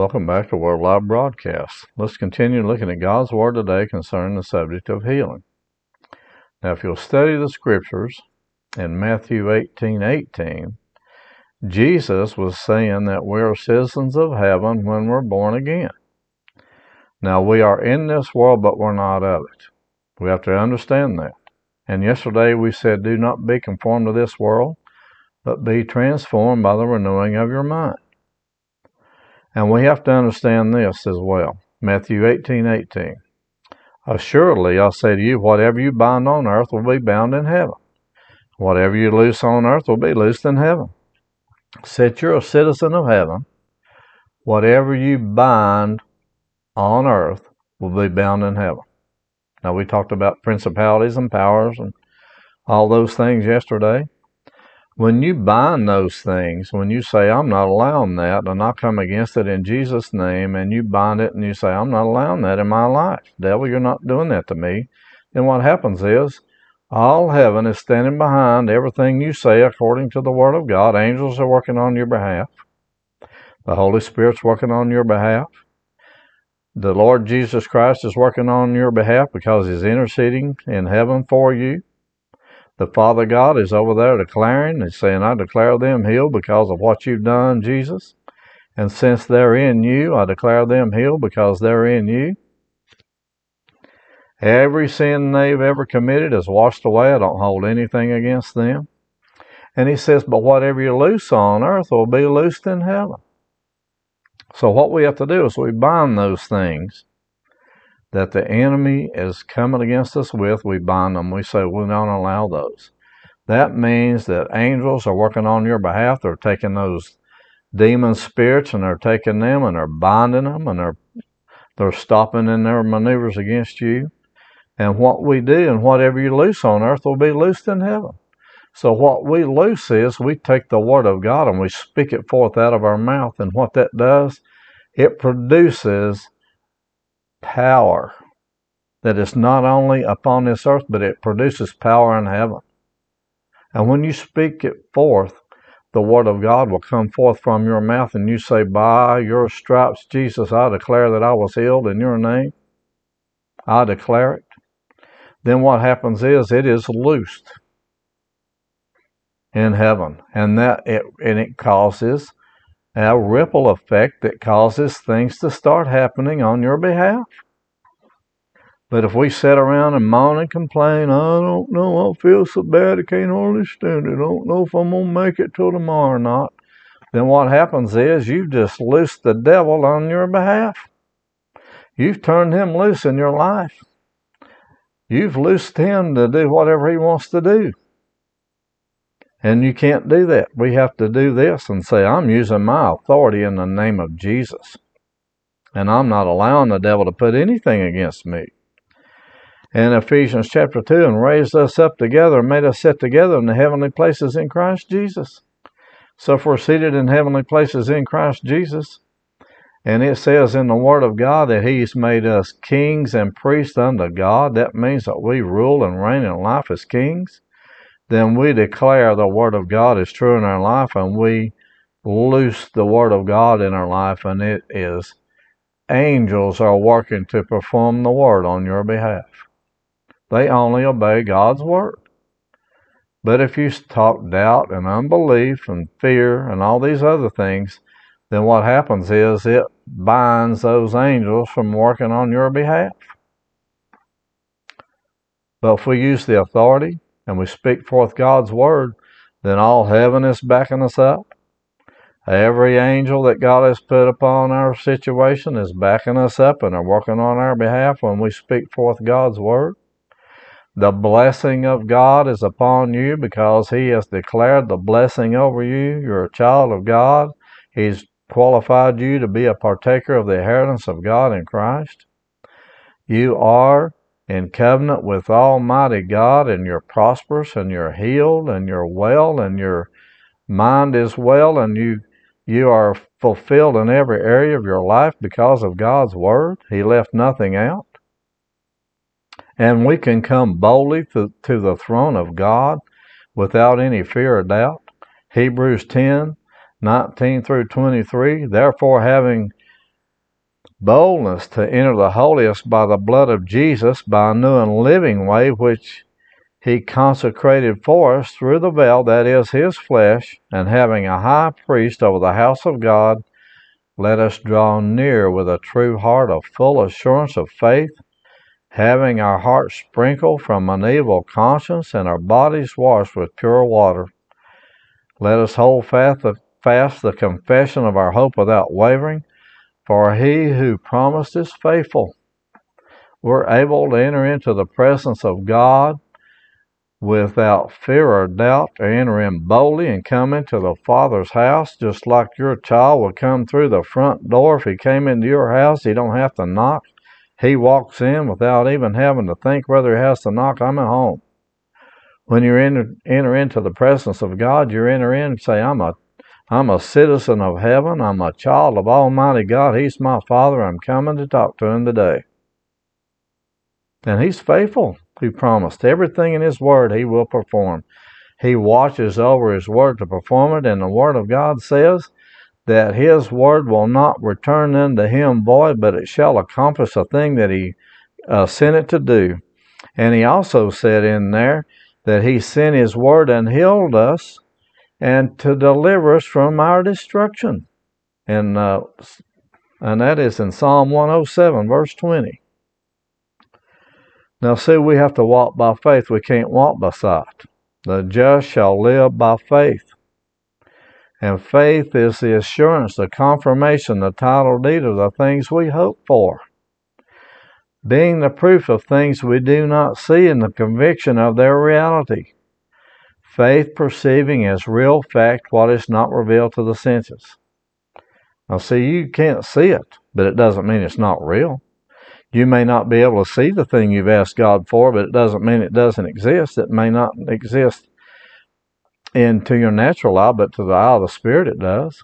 Welcome back to Word Alive Broadcast. Let's continue looking at God's Word today concerning the subject of healing. Now, if you'll study the scriptures in Matthew 18 18, Jesus was saying that we are citizens of heaven when we're born again. Now, we are in this world, but we're not of it. We have to understand that. And yesterday we said, Do not be conformed to this world, but be transformed by the renewing of your mind. And we have to understand this as well. Matthew 18 18. Assuredly, I say to you, whatever you bind on earth will be bound in heaven. Whatever you loose on earth will be loosed in heaven. Since you're a citizen of heaven, whatever you bind on earth will be bound in heaven. Now, we talked about principalities and powers and all those things yesterday when you bind those things, when you say, I'm not allowing that, and I come against it in Jesus' name, and you bind it and you say, I'm not allowing that in my life, devil, you're not doing that to me, then what happens is all heaven is standing behind everything you say according to the Word of God. Angels are working on your behalf, the Holy Spirit's working on your behalf. The Lord Jesus Christ is working on your behalf because He's interceding in heaven for you. The Father God is over there declaring, He's saying, I declare them healed because of what you've done, Jesus. And since they're in you, I declare them healed because they're in you. Every sin they've ever committed is washed away. I don't hold anything against them. And he says, But whatever you loose on earth will be loosed in heaven. So what we have to do is we bind those things that the enemy is coming against us with, we bind them. We say we don't allow those. That means that angels are working on your behalf. They're taking those demon spirits and they're taking them and they're binding them and they're they're stopping in their maneuvers against you. And what we do and whatever you loose on earth will be loosed in heaven. So what we loose is we take the word of God and we speak it forth out of our mouth. And what that does, it produces power that is not only upon this earth, but it produces power in heaven. And when you speak it forth, the word of God will come forth from your mouth, and you say, By your stripes, Jesus, I declare that I was healed in your name. I declare it. Then what happens is it is loosed in heaven, and that it and it causes a ripple effect that causes things to start happening on your behalf. But if we sit around and moan and complain, I don't know, I feel so bad, I can't understand it, I don't know if I'm going to make it till tomorrow or not, then what happens is you've just loosed the devil on your behalf. You've turned him loose in your life. You've loosed him to do whatever he wants to do. And you can't do that. We have to do this and say, I'm using my authority in the name of Jesus. And I'm not allowing the devil to put anything against me. In Ephesians chapter 2, and raised us up together made us sit together in the heavenly places in Christ Jesus. So if we're seated in heavenly places in Christ Jesus, and it says in the Word of God that He's made us kings and priests unto God, that means that we rule and reign in life as kings then we declare the Word of God is true in our life and we loose the Word of God in our life, and it is angels are working to perform the Word on your behalf. They only obey God's Word. But if you talk doubt and unbelief and fear and all these other things, then what happens is it binds those angels from working on your behalf. But if we use the authority and we speak forth God's word, then all heaven is backing us up. Every angel that God has put upon our situation is backing us up and are working on our behalf when we speak forth God's word. The blessing of God is upon you because He has declared the blessing over you. You're a child of God. He's qualified you to be a partaker of the inheritance of God in Christ. You are in covenant with Almighty God, and you're prosperous, and you're healed, and you're well, and your mind is well, and you you are fulfilled in every area of your life because of God's word. He left nothing out. And we can come boldly to, to the throne of God without any fear or doubt. Hebrews 10 19 through 23. Therefore, having boldness to enter the holiest by the blood of Jesus, by a new and living way which he consecrated for us through the veil, that is, his flesh, and having a high priest over the house of God, let us draw near with a true heart of full assurance of faith, having our hearts sprinkled from an evil conscience and our bodies washed with pure water. Let us hold fast the, fast the confession of our hope without wavering, for he who promised is faithful. We're able to enter into the presence of God without fear or doubt to enter in boldly and come into the Father's house, just like your child would come through the front door. If he came into your house, he don't have to knock. He walks in without even having to think whether he has to knock. I'm at home. When you enter, enter into the presence of God, you enter in and say, I'm a I'm a citizen of heaven. I'm a child of Almighty God. He's my Father. I'm coming to talk to him today. And he's faithful. He promised everything in his word he will perform. He watches over his word to perform it, and the word of God says that his word will not return unto him void, but it shall accomplish a thing that he uh, sent it to do. And he also said in there that he sent his word and healed us and to deliver us from our destruction. And, uh, and that is in Psalm 107, verse 20. Now, see, we have to walk by faith. We can't walk by sight. The just shall live by faith. And faith is the assurance, the confirmation, the title deed of the things we hope for, being the proof of things we do not see and the conviction of their reality. Faith perceiving as real fact what is not revealed to the senses. Now, see, you can't see it, but it doesn't mean it's not real. You may not be able to see the thing you've asked God for, but it doesn't mean it doesn't exist. It may not exist into your natural eye, but to the eye of the Spirit it does.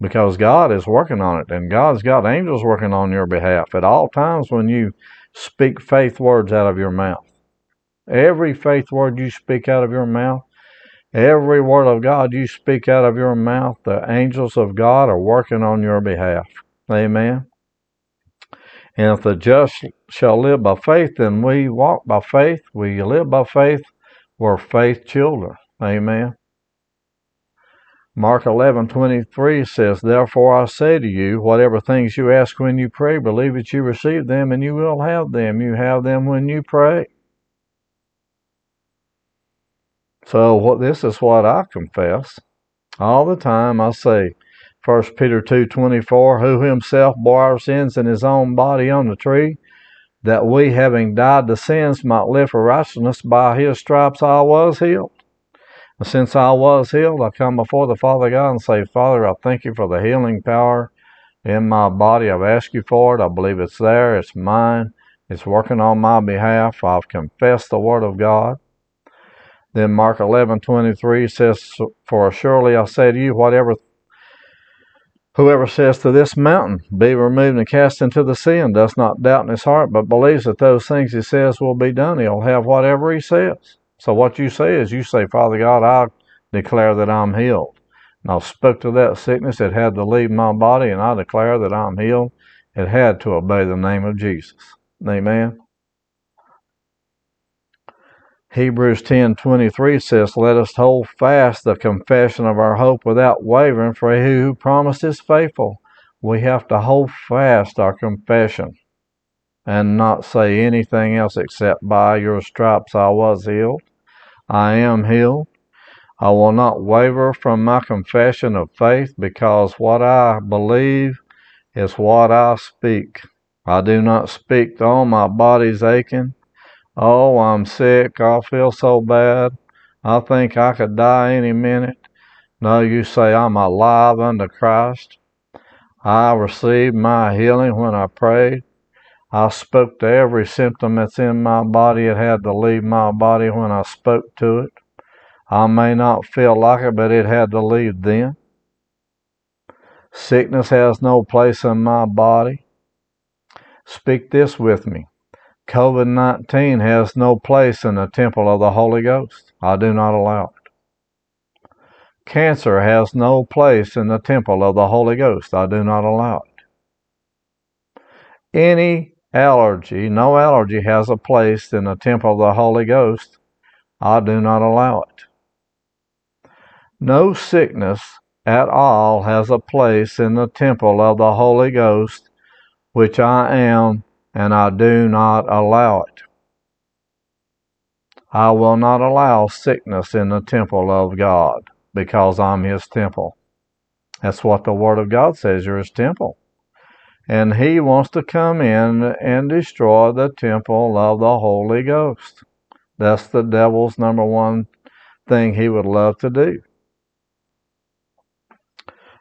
Because God is working on it, and God's got angels working on your behalf at all times when you speak faith words out of your mouth. Every faith word you speak out of your mouth, every word of God you speak out of your mouth, the angels of God are working on your behalf. Amen. And if the just shall live by faith, then we walk by faith. We live by faith. We're faith children. Amen. Mark 11:23 says, "Therefore I say to you, whatever things you ask when you pray, believe that you receive them, and you will have them. You have them when you pray." So what this is what I confess all the time. I say, First Peter 2:24, who himself bore our sins in his own body on the tree, that we having died to sins might live for righteousness, by his stripes I was healed. And since I was healed, I come before the Father God and say, Father, I thank you for the healing power in my body. I've asked you for it. I believe it's there. It's mine. It's working on my behalf. I've confessed the word of God. Then Mark 11:23 says, "For surely I say to you, whatever Whoever says to this mountain, Be removed and cast into the sea, and does not doubt in his heart, but believes that those things he says will be done, he'll have whatever he says. So what you say is you say, Father God, I declare that I'm healed. And I spoke to that sickness, it had to leave my body, and I declare that I'm healed. It had to obey the name of Jesus. Amen. Hebrews 10:23 says, "Let us hold fast the confession of our hope without wavering, for he who promised is faithful." We have to hold fast our confession and not say anything else except by your stripes I was healed. I am healed. I will not waver from my confession of faith because what I believe is what I speak. I do not speak, oh, my body's aching Oh, I'm sick. I feel so bad. I think I could die any minute. No, you say I'm alive unto Christ. I received my healing when I prayed. I spoke to every symptom that's in my body. It had to leave my body when I spoke to it. I may not feel like it, but it had to leave then. Sickness has no place in my body. Speak this with me. COVID 19 has no place in the temple of the Holy Ghost. I do not allow it. Cancer has no place in the temple of the Holy Ghost. I do not allow it. Any allergy, no allergy has a place in the temple of the Holy Ghost. I do not allow it. No sickness at all has a place in the temple of the Holy Ghost, which I am, and I do not allow it. I will not allow sickness in the temple of God because I'm His temple. That's what the Word of God says. You're His temple. And He wants to come in and destroy the temple of the Holy Ghost. That's the devil's number one thing he would love to do.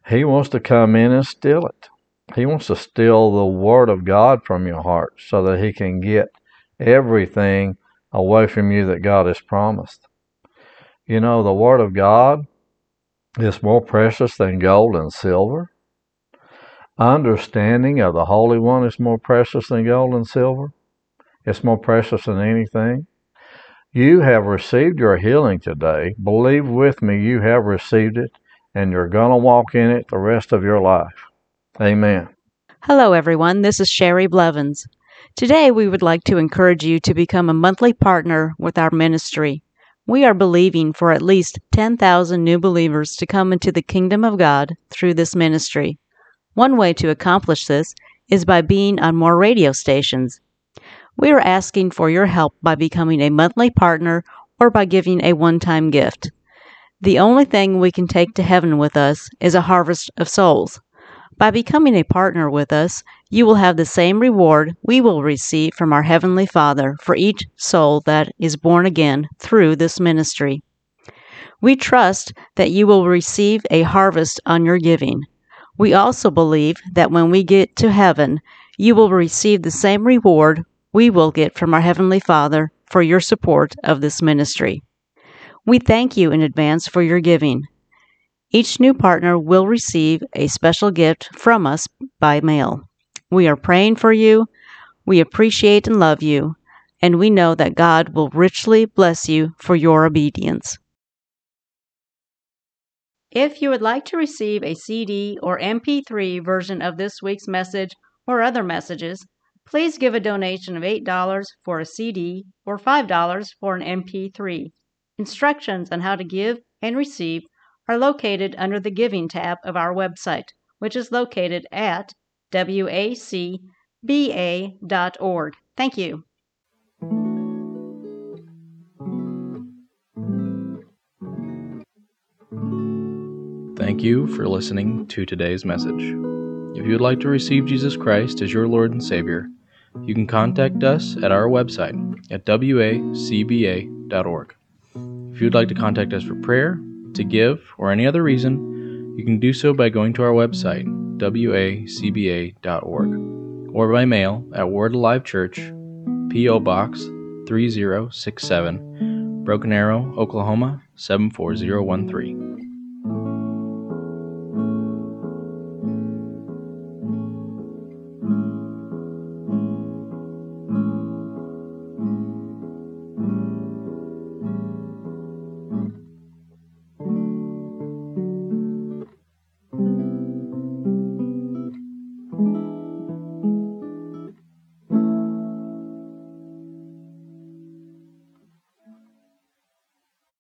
He wants to come in and steal it. He wants to steal the Word of God from your heart so that He can get everything away from you that God has promised. You know, the Word of God is more precious than gold and silver. Understanding of the Holy One is more precious than gold and silver. It's more precious than anything. You have received your healing today. Believe with me, you have received it and you're going to walk in it the rest of your life. Amen. Hello, everyone. This is Sherry Blevins. Today, we would like to encourage you to become a monthly partner with our ministry. We are believing for at least 10,000 new believers to come into the kingdom of God through this ministry. One way to accomplish this is by being on more radio stations. We are asking for your help by becoming a monthly partner or by giving a one time gift. The only thing we can take to heaven with us is a harvest of souls. By becoming a partner with us, you will have the same reward we will receive from our Heavenly Father for each soul that is born again through this ministry. We trust that you will receive a harvest on your giving. We also believe that when we get to heaven, you will receive the same reward we will get from our Heavenly Father for your support of this ministry. We thank you in advance for your giving. Each new partner will receive a special gift from us by mail. We are praying for you. We appreciate and love you, and we know that God will richly bless you for your obedience. If you would like to receive a CD or MP3 version of this week's message or other messages, please give a donation of $8 for a CD or $5 for an MP3. Instructions on how to give and receive are located under the Giving tab of our website, which is located at wacba.org. Thank you. Thank you for listening to today's message. If you would like to receive Jesus Christ as your Lord and Savior, you can contact us at our website at wacba.org. If you would like to contact us for prayer, to give, or any other reason, you can do so by going to our website, wacba.org, or by mail at Word Alive Church, P.O. Box 3067, Broken Arrow, Oklahoma 74013.